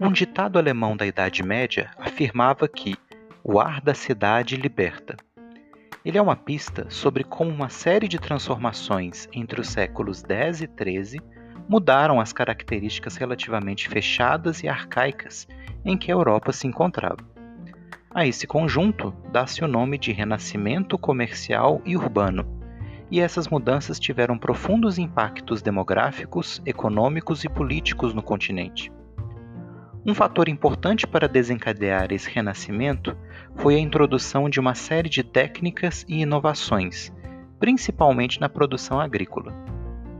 Um ditado alemão da Idade Média afirmava que o ar da cidade liberta. Ele é uma pista sobre como uma série de transformações entre os séculos 10 e 13 mudaram as características relativamente fechadas e arcaicas em que a Europa se encontrava. A esse conjunto dá-se o nome de renascimento comercial e urbano, e essas mudanças tiveram profundos impactos demográficos, econômicos e políticos no continente. Um fator importante para desencadear esse renascimento foi a introdução de uma série de técnicas e inovações, principalmente na produção agrícola.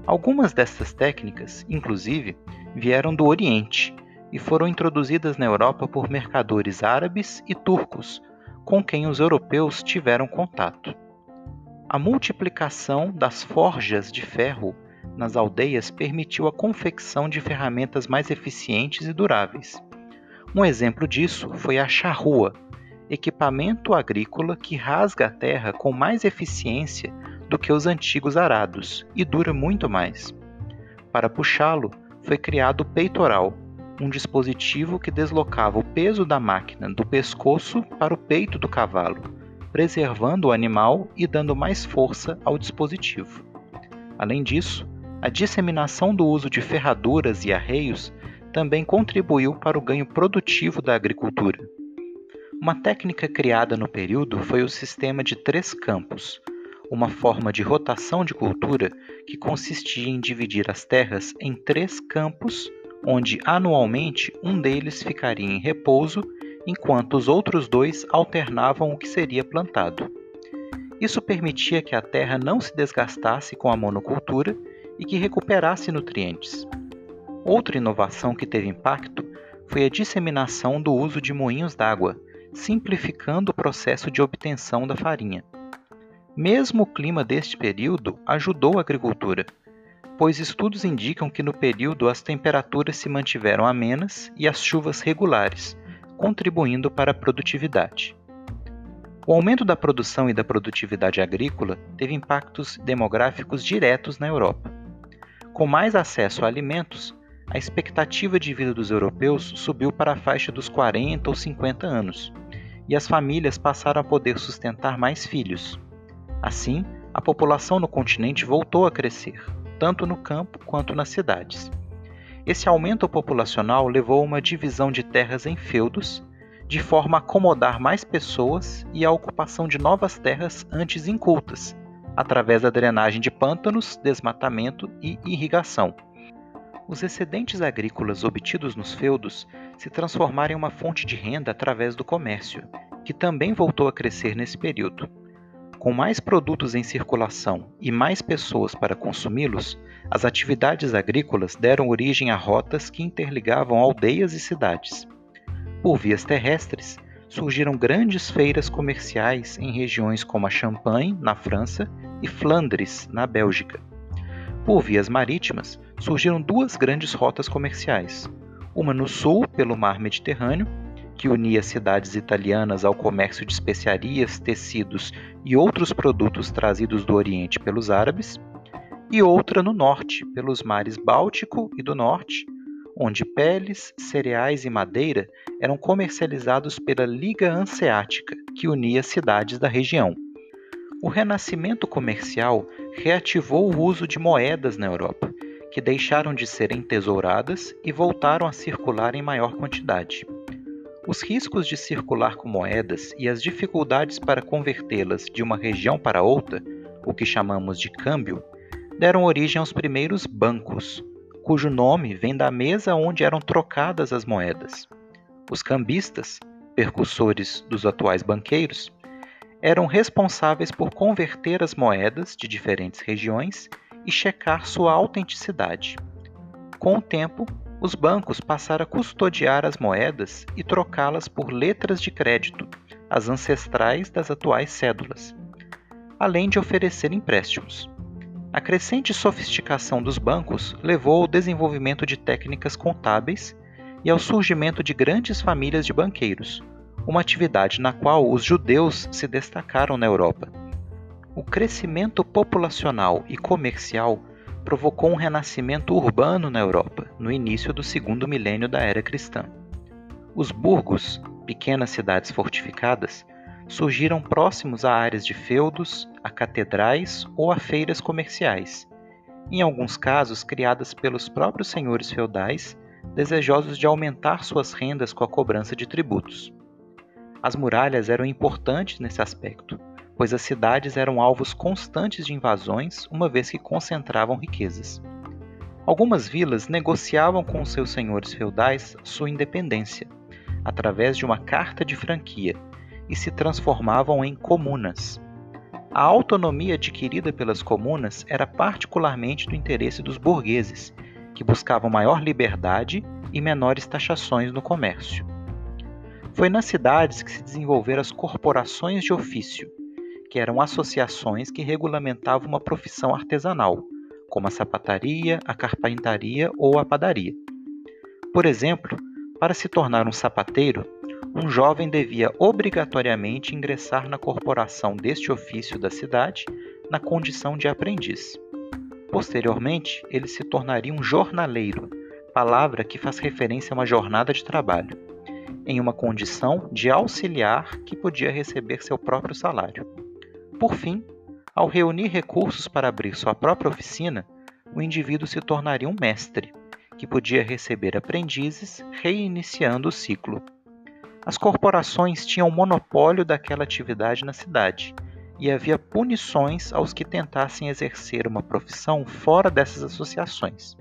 Algumas destas técnicas, inclusive, vieram do Oriente e foram introduzidas na Europa por mercadores árabes e turcos, com quem os europeus tiveram contato. A multiplicação das forjas de ferro nas aldeias permitiu a confecção de ferramentas mais eficientes e duráveis. Um exemplo disso foi a charrua, equipamento agrícola que rasga a terra com mais eficiência do que os antigos arados e dura muito mais. Para puxá-lo, foi criado o peitoral, um dispositivo que deslocava o peso da máquina do pescoço para o peito do cavalo, preservando o animal e dando mais força ao dispositivo. Além disso, a disseminação do uso de ferraduras e arreios também contribuiu para o ganho produtivo da agricultura. Uma técnica criada no período foi o sistema de três campos, uma forma de rotação de cultura que consistia em dividir as terras em três campos, onde anualmente um deles ficaria em repouso, enquanto os outros dois alternavam o que seria plantado. Isso permitia que a terra não se desgastasse com a monocultura e que recuperasse nutrientes. Outra inovação que teve impacto foi a disseminação do uso de moinhos d'água, simplificando o processo de obtenção da farinha. Mesmo o clima deste período ajudou a agricultura, pois estudos indicam que no período as temperaturas se mantiveram amenas e as chuvas regulares, contribuindo para a produtividade. O aumento da produção e da produtividade agrícola teve impactos demográficos diretos na Europa. Com mais acesso a alimentos, a expectativa de vida dos europeus subiu para a faixa dos 40 ou 50 anos, e as famílias passaram a poder sustentar mais filhos. Assim, a população no continente voltou a crescer, tanto no campo quanto nas cidades. Esse aumento populacional levou a uma divisão de terras em feudos, de forma a acomodar mais pessoas e a ocupação de novas terras antes incultas, através da drenagem de pântanos, desmatamento e irrigação. Os excedentes agrícolas obtidos nos feudos se transformaram em uma fonte de renda através do comércio, que também voltou a crescer nesse período. Com mais produtos em circulação e mais pessoas para consumi-los, as atividades agrícolas deram origem a rotas que interligavam aldeias e cidades. Por vias terrestres, surgiram grandes feiras comerciais em regiões como a Champagne, na França, e Flandres, na Bélgica. Por vias marítimas, surgiram duas grandes rotas comerciais, uma no sul, pelo mar Mediterrâneo, que unia cidades italianas ao comércio de especiarias, tecidos e outros produtos trazidos do Oriente pelos árabes, e outra no norte, pelos mares Báltico e do Norte, onde peles, cereais e madeira eram comercializados pela Liga Hanseática, que unia cidades da região. O renascimento comercial reativou o uso de moedas na Europa, que deixaram de ser entesouradas e voltaram a circular em maior quantidade. Os riscos de circular com moedas e as dificuldades para convertê-las de uma região para outra, o que chamamos de câmbio, deram origem aos primeiros bancos, cujo nome vem da mesa onde eram trocadas as moedas. Os cambistas, percussores dos atuais banqueiros, eram responsáveis por converter as moedas de diferentes regiões e checar sua autenticidade. Com o tempo, os bancos passaram a custodiar as moedas e trocá-las por letras de crédito, as ancestrais das atuais cédulas, além de oferecer empréstimos. A crescente sofisticação dos bancos levou ao desenvolvimento de técnicas contábeis e ao surgimento de grandes famílias de banqueiros, uma atividade na qual os judeus se destacaram na Europa. O crescimento populacional e comercial provocou um renascimento urbano na Europa no início do segundo milênio da era cristã. Os burgos, pequenas cidades fortificadas, surgiram próximos a áreas de feudos, a catedrais ou a feiras comerciais, em alguns casos criadas pelos próprios senhores feudais, desejosos de aumentar suas rendas com a cobrança de tributos. As muralhas eram importantes nesse aspecto, pois as cidades eram alvos constantes de invasões, uma vez que concentravam riquezas. Algumas vilas negociavam com seus senhores feudais sua independência, através de uma carta de franquia, e se transformavam em comunas. A autonomia adquirida pelas comunas era particularmente do interesse dos burgueses, que buscavam maior liberdade e menores taxações no comércio. Foi nas cidades que se desenvolveram as corporações de ofício, que eram associações que regulamentavam uma profissão artesanal, como a sapataria, a carpintaria ou a padaria. Por exemplo, para se tornar um sapateiro, um jovem devia obrigatoriamente ingressar na corporação deste ofício da cidade na condição de aprendiz. Posteriormente, ele se tornaria um jornaleiro, palavra que faz referência a uma jornada de trabalho, em uma condição de auxiliar que podia receber seu próprio salário. Por fim, ao reunir recursos para abrir sua própria oficina, o indivíduo se tornaria um mestre, que podia receber aprendizes, reiniciando o ciclo. As corporações tinham monopólio daquela atividade na cidade, e havia punições aos que tentassem exercer uma profissão fora dessas associações.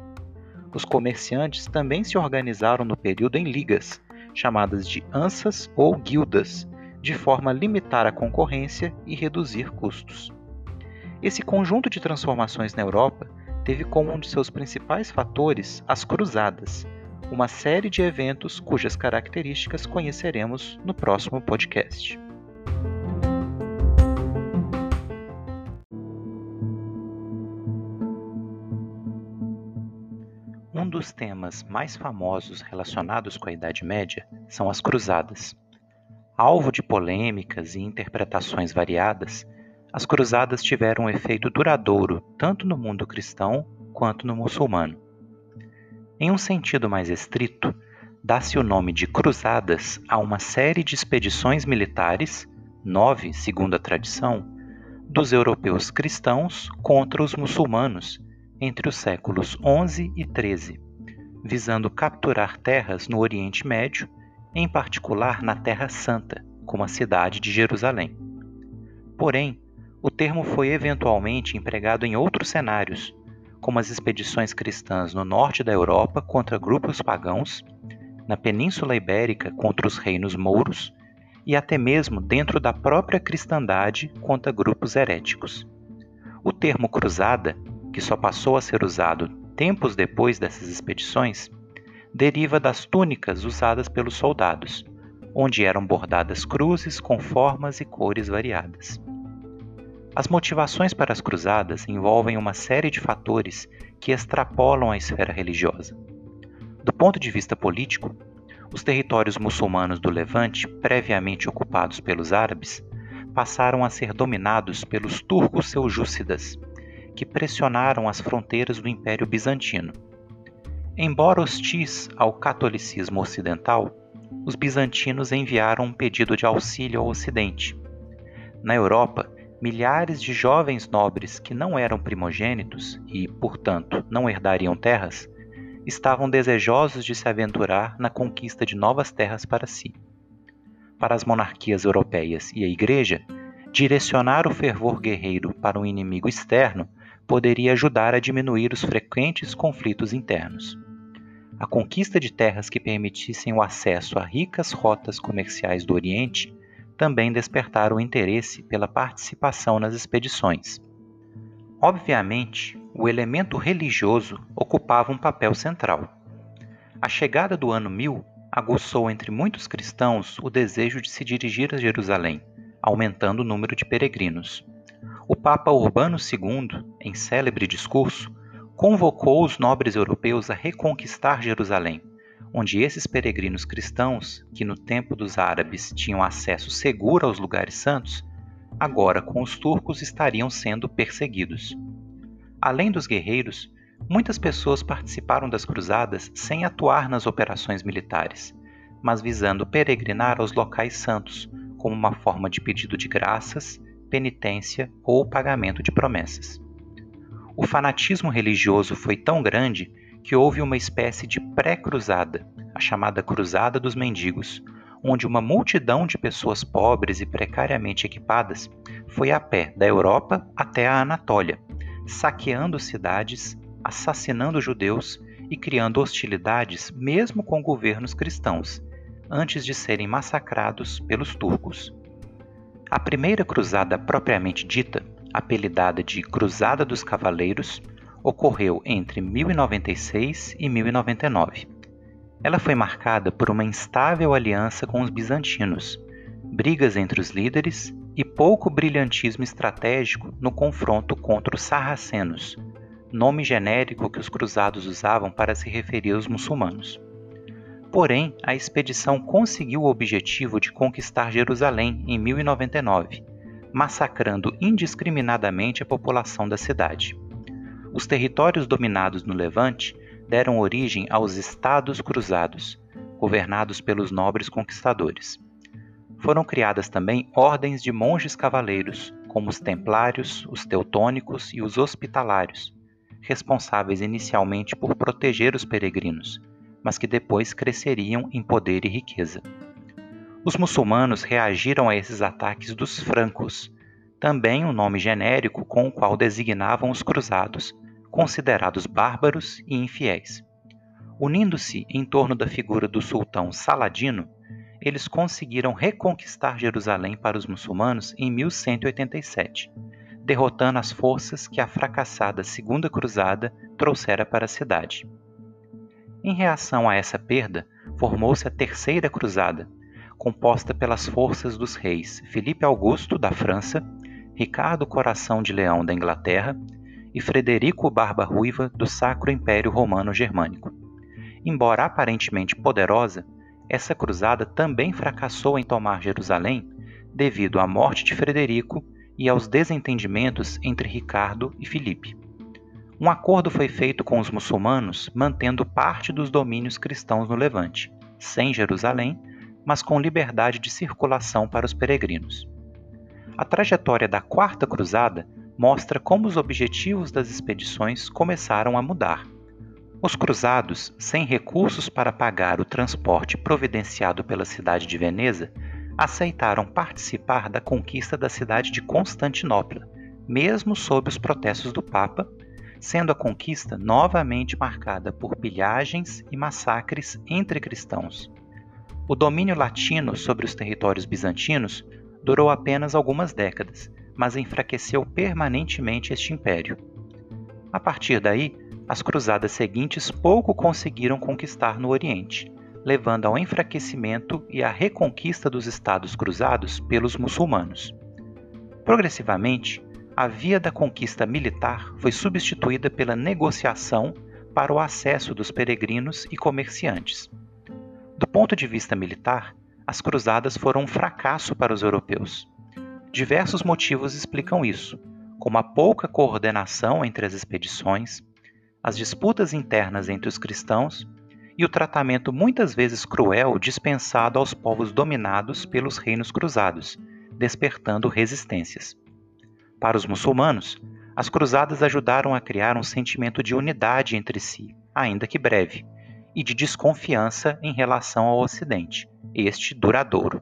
Os comerciantes também se organizaram no período em ligas, chamadas de ansas ou guildas, de forma a limitar a concorrência e reduzir custos. Esse conjunto de transformações na Europa teve como um de seus principais fatores as Cruzadas, uma série de eventos cujas características conheceremos no próximo podcast. Um dos temas mais famosos relacionados com a Idade Média são as Cruzadas. Alvo de polêmicas e interpretações variadas, as cruzadas tiveram um efeito duradouro tanto no mundo cristão quanto no muçulmano. Em um sentido mais estrito, dá-se o nome de cruzadas a uma série de expedições militares, nove segundo a tradição, dos europeus cristãos contra os muçulmanos entre os séculos XI e XIII, visando capturar terras no Oriente Médio em particular na Terra Santa, como a cidade de Jerusalém. Porém, o termo foi eventualmente empregado em outros cenários, como as expedições cristãs no norte da Europa contra grupos pagãos, na Península Ibérica contra os reinos mouros e até mesmo dentro da própria cristandade contra grupos heréticos. O termo cruzada, que só passou a ser usado tempos depois dessas expedições, deriva das túnicas usadas pelos soldados, onde eram bordadas cruzes com formas e cores variadas. As motivações para as cruzadas envolvem uma série de fatores que extrapolam a esfera religiosa. Do ponto de vista político, os territórios muçulmanos do Levante, previamente ocupados pelos árabes, passaram a ser dominados pelos turcos seljúcidas, que pressionaram as fronteiras do Império Bizantino Embora hostis ao catolicismo ocidental, os bizantinos enviaram um pedido de auxílio ao Ocidente. Na Europa, milhares de jovens nobres que não eram primogênitos e, portanto, não herdariam terras, estavam desejosos de se aventurar na conquista de novas terras para si. Para as monarquias europeias e a Igreja, direcionar o fervor guerreiro para um inimigo externo poderia ajudar a diminuir os frequentes conflitos internos. A conquista de terras que permitissem o acesso a ricas rotas comerciais do Oriente também despertaram interesse pela participação nas expedições. Obviamente, o elemento religioso ocupava um papel central. A chegada do ano 1000 aguçou entre muitos cristãos o desejo de se dirigir a Jerusalém, aumentando o número de peregrinos o Papa Urbano II, em célebre discurso, convocou os nobres europeus a reconquistar Jerusalém, onde esses peregrinos cristãos, que no tempo dos árabes tinham acesso seguro aos lugares santos, agora com os turcos estariam sendo perseguidos. Além dos guerreiros, muitas pessoas participaram das cruzadas sem atuar nas operações militares, mas visando peregrinar aos locais santos como uma forma de pedido de graças, penitência ou pagamento de promessas. O fanatismo religioso foi tão grande que houve uma espécie de pré-cruzada, a chamada Cruzada dos Mendigos, onde uma multidão de pessoas pobres e precariamente equipadas foi a pé da Europa até a Anatólia, saqueando cidades, assassinando judeus e criando hostilidades mesmo com governos cristãos, antes de serem massacrados pelos turcos. A primeira cruzada propriamente dita, apelidada de Cruzada dos Cavaleiros, ocorreu entre 1096 e 1099. Ela foi marcada por uma instável aliança com os bizantinos, brigas entre os líderes e pouco brilhantismo estratégico no confronto contra os sarracenos, nome genérico que os cruzados usavam para se referir aos muçulmanos. Porém, a expedição conseguiu o objetivo de conquistar Jerusalém em 1099, massacrando indiscriminadamente a população da cidade. Os territórios dominados no Levante deram origem aos Estados Cruzados, governados pelos nobres conquistadores. Foram criadas também ordens de monges cavaleiros, como os Templários, os Teutônicos e os Hospitalários, responsáveis inicialmente por proteger os peregrinos, mas que depois cresceriam em poder e riqueza. Os muçulmanos reagiram a esses ataques dos francos, também um nome genérico com o qual designavam os cruzados, considerados bárbaros e infiéis. Unindo-se em torno da figura do sultão Saladino, eles conseguiram reconquistar Jerusalém para os muçulmanos em 1187, derrotando as forças que a fracassada Segunda Cruzada trouxera para a cidade. Em reação a essa perda, formou-se a Terceira Cruzada, composta pelas forças dos reis Felipe Augusto da França, Ricardo Coração de Leão da Inglaterra e Frederico Barba Ruiva do Sacro Império Romano Germânico. Embora aparentemente poderosa, essa cruzada também fracassou em tomar Jerusalém devido à morte de Frederico e aos desentendimentos entre Ricardo e Filipe. Um acordo foi feito com os muçulmanos, mantendo parte dos domínios cristãos no Levante, sem Jerusalém, mas com liberdade de circulação para os peregrinos. A trajetória da Quarta Cruzada mostra como os objetivos das expedições começaram a mudar. Os cruzados, sem recursos para pagar o transporte providenciado pela cidade de Veneza, aceitaram participar da conquista da cidade de Constantinopla, mesmo sob os protestos do Papa, sendo a conquista novamente marcada por pilhagens e massacres entre cristãos. O domínio latino sobre os territórios bizantinos durou apenas algumas décadas, mas enfraqueceu permanentemente este império. A partir daí, as cruzadas seguintes pouco conseguiram conquistar no Oriente, levando ao enfraquecimento e à reconquista dos Estados Cruzados pelos muçulmanos. Progressivamente, a via da conquista militar foi substituída pela negociação para o acesso dos peregrinos e comerciantes. Do ponto de vista militar, as cruzadas foram um fracasso para os europeus. Diversos motivos explicam isso, como a pouca coordenação entre as expedições, as disputas internas entre os cristãos e o tratamento muitas vezes cruel dispensado aos povos dominados pelos reinos cruzados, despertando resistências. Para os muçulmanos, as cruzadas ajudaram a criar um sentimento de unidade entre si, ainda que breve, e de desconfiança em relação ao Ocidente, este duradouro.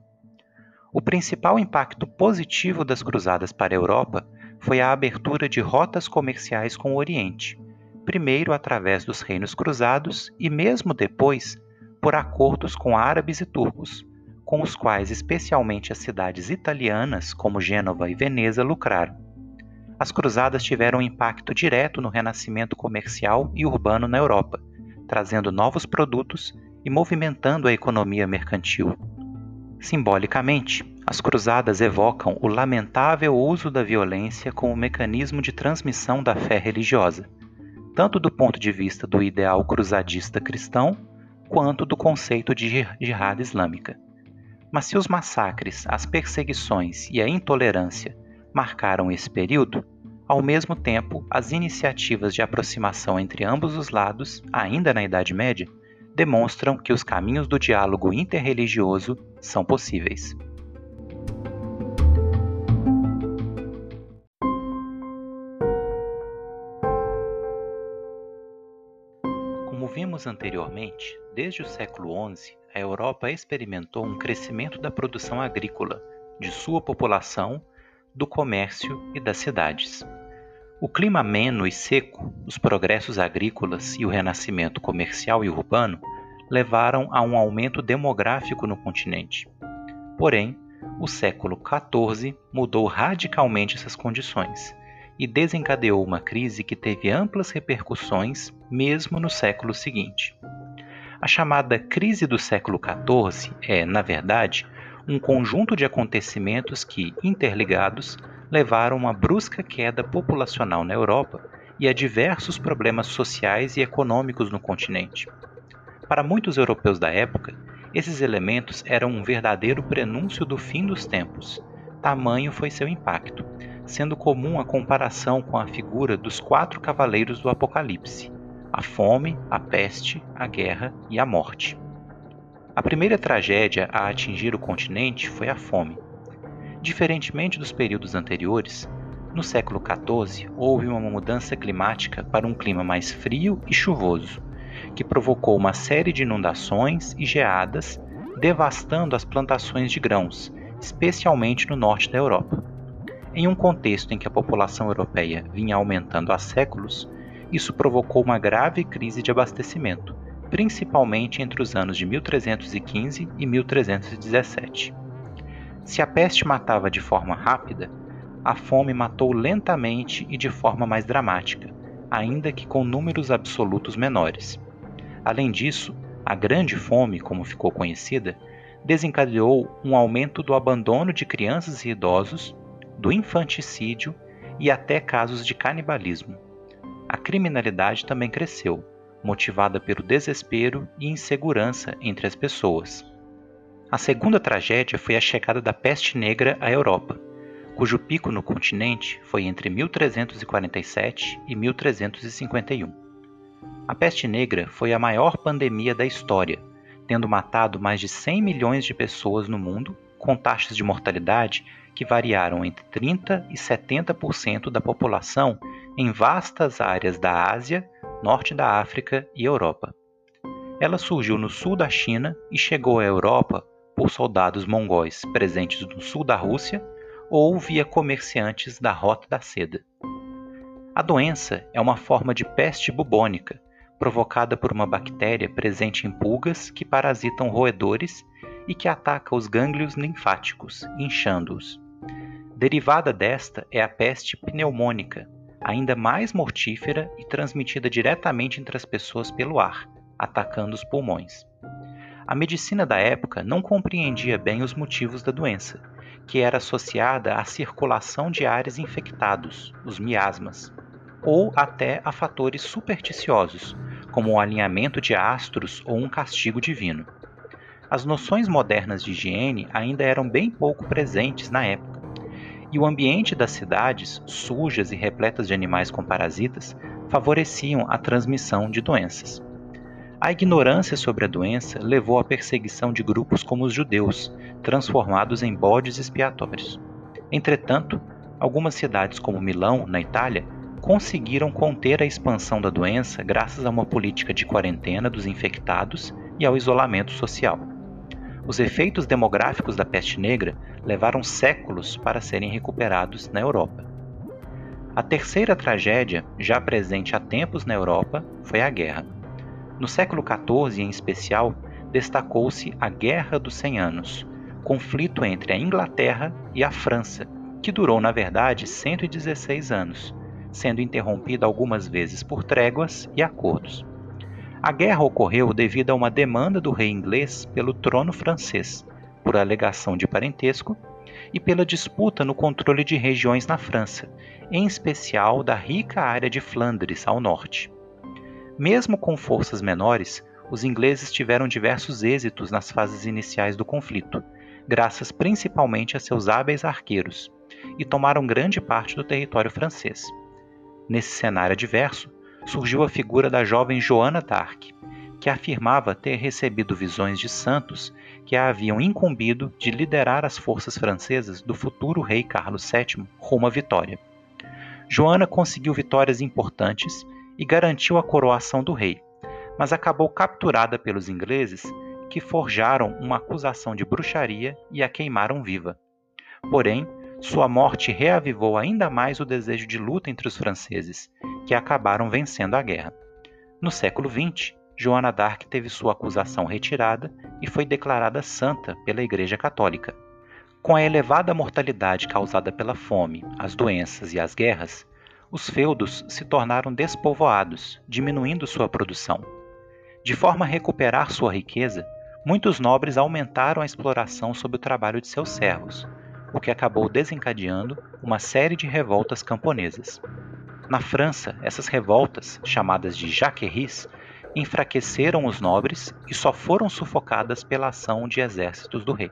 O principal impacto positivo das cruzadas para a Europa foi a abertura de rotas comerciais com o Oriente, primeiro através dos reinos cruzados e mesmo depois por acordos com árabes e turcos, com os quais especialmente as cidades italianas como Gênova e Veneza lucraram. As cruzadas tiveram um impacto direto no renascimento comercial e urbano na Europa, trazendo novos produtos e movimentando a economia mercantil. Simbolicamente, as cruzadas evocam o lamentável uso da violência como mecanismo de transmissão da fé religiosa, tanto do ponto de vista do ideal cruzadista cristão, quanto do conceito de jihad islâmica. Mas se os massacres, as perseguições e a intolerância marcaram esse período, Ao mesmo tempo, as iniciativas de aproximação entre ambos os lados, ainda na Idade Média, demonstram que os caminhos do diálogo interreligioso são possíveis. Como vimos anteriormente, desde o século XI, a Europa experimentou um crescimento da produção agrícola, de sua população, do comércio e das cidades. O clima ameno e seco, os progressos agrícolas e o renascimento comercial e urbano levaram a um aumento demográfico no continente. Porém, o século XIV mudou radicalmente essas condições e desencadeou uma crise que teve amplas repercussões mesmo no século seguinte. A chamada crise do século XIV é, na verdade, um conjunto de acontecimentos que, interligados, levaram a uma brusca queda populacional na Europa e a diversos problemas sociais e econômicos no continente. Para muitos europeus da época, esses elementos eram um verdadeiro prenúncio do fim dos tempos. Tamanho foi seu impacto, sendo comum a comparação com a figura dos quatro cavaleiros do Apocalipse: a fome, a peste, a guerra e a morte. A primeira tragédia a atingir o continente foi a fome. Diferentemente dos períodos anteriores, no século XIV houve uma mudança climática para um clima mais frio e chuvoso, que provocou uma série de inundações e geadas, devastando as plantações de grãos, especialmente no norte da Europa. Em um contexto em que a população europeia vinha aumentando há séculos, isso provocou uma grave crise de abastecimento, principalmente entre os anos de 1315 e 1317. Se a peste matava de forma rápida, a fome matou lentamente e de forma mais dramática, ainda que com números absolutos menores. Além disso, a Grande Fome, como ficou conhecida, desencadeou um aumento do abandono de crianças e idosos, do infanticídio e até casos de canibalismo. A criminalidade também cresceu, motivada pelo desespero e insegurança entre as pessoas. A segunda tragédia foi a chegada da peste negra à Europa, cujo pico no continente foi entre 1347 e 1351. A peste negra foi a maior pandemia da história, tendo matado mais de 100 milhões de pessoas no mundo, com taxas de mortalidade que variaram entre 30 e 70% da população em vastas áreas da Ásia, norte da África e Europa. Ela surgiu no sul da China e chegou à Europa por soldados mongóis presentes no sul da Rússia ou via comerciantes da Rota da Seda. A doença é uma forma de peste bubônica, provocada por uma bactéria presente em pulgas que parasitam roedores e que ataca os gânglios linfáticos, inchando-os. Derivada desta é a peste pneumônica, ainda mais mortífera e transmitida diretamente entre as pessoas pelo ar, atacando os pulmões. A medicina da época não compreendia bem os motivos da doença, que era associada à circulação de ares infectados, os miasmas, ou até a fatores supersticiosos, como o alinhamento de astros ou um castigo divino. As noções modernas de higiene ainda eram bem pouco presentes na época, e o ambiente das cidades, sujas e repletas de animais com parasitas, favoreciam a transmissão de doenças. A ignorância sobre a doença levou à perseguição de grupos como os judeus, transformados em bodes expiatórios. Entretanto, algumas cidades como Milão, na Itália, conseguiram conter a expansão da doença graças a uma política de quarentena dos infectados e ao isolamento social. Os efeitos demográficos da peste negra levaram séculos para serem recuperados na Europa. A terceira tragédia, já presente há tempos na Europa, foi a guerra. No século XIV, em especial, destacou-se a Guerra dos Cem Anos, conflito entre a Inglaterra e a França, que durou, na verdade, 116 anos, sendo interrompida algumas vezes por tréguas e acordos. A guerra ocorreu devido a uma demanda do rei inglês pelo trono francês, por alegação de parentesco, e pela disputa no controle de regiões na França, em especial da rica área de Flandres ao norte. Mesmo com forças menores, os ingleses tiveram diversos êxitos nas fases iniciais do conflito, graças principalmente a seus hábeis arqueiros, e tomaram grande parte do território francês. Nesse cenário adverso, surgiu a figura da jovem Joana d'Arc, que afirmava ter recebido visões de santos que a haviam incumbido de liderar as forças francesas do futuro rei Carlos VII rumo à vitória. Joana conseguiu vitórias importantes e garantiu a coroação do rei, mas acabou capturada pelos ingleses que forjaram uma acusação de bruxaria e a queimaram viva. Porém, sua morte reavivou ainda mais o desejo de luta entre os franceses, que acabaram vencendo a guerra. No século XX, Joana d'Arc teve sua acusação retirada e foi declarada santa pela Igreja Católica. Com a elevada mortalidade causada pela fome, as doenças e as guerras, os feudos se tornaram despovoados, diminuindo sua produção. De forma a recuperar sua riqueza, muitos nobres aumentaram a exploração sob o trabalho de seus servos, o que acabou desencadeando uma série de revoltas camponesas. Na França, essas revoltas, chamadas de jaqueries, enfraqueceram os nobres e só foram sufocadas pela ação de exércitos do rei.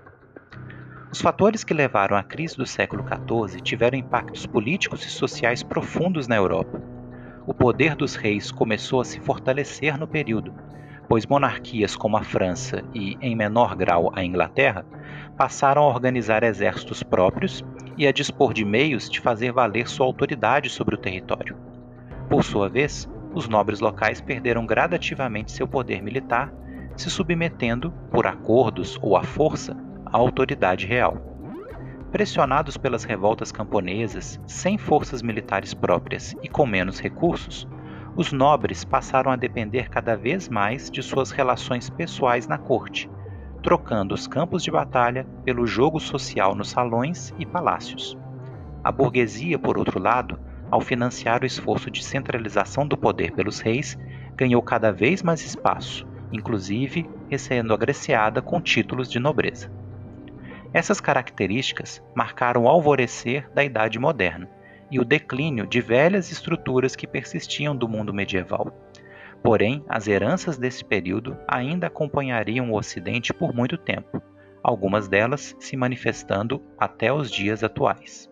Os fatores que levaram à crise do século XIV tiveram impactos políticos e sociais profundos na Europa. O poder dos reis começou a se fortalecer no período, pois monarquias como a França e, em menor grau, a Inglaterra passaram a organizar exércitos próprios e a dispor de meios de fazer valer sua autoridade sobre o território. Por sua vez, os nobres locais perderam gradativamente seu poder militar, se submetendo, por acordos ou à força, à autoridade real. Pressionados pelas revoltas camponesas, sem forças militares próprias e com menos recursos, os nobres passaram a depender cada vez mais de suas relações pessoais na corte, trocando os campos de batalha pelo jogo social nos salões e palácios. A burguesia, por outro lado, ao financiar o esforço de centralização do poder pelos reis, ganhou cada vez mais espaço, inclusive sendo agraciada com títulos de nobreza. Essas características marcaram o alvorecer da Idade Moderna e o declínio de velhas estruturas que persistiam do mundo medieval. Porém, as heranças desse período ainda acompanhariam o Ocidente por muito tempo, algumas delas se manifestando até os dias atuais.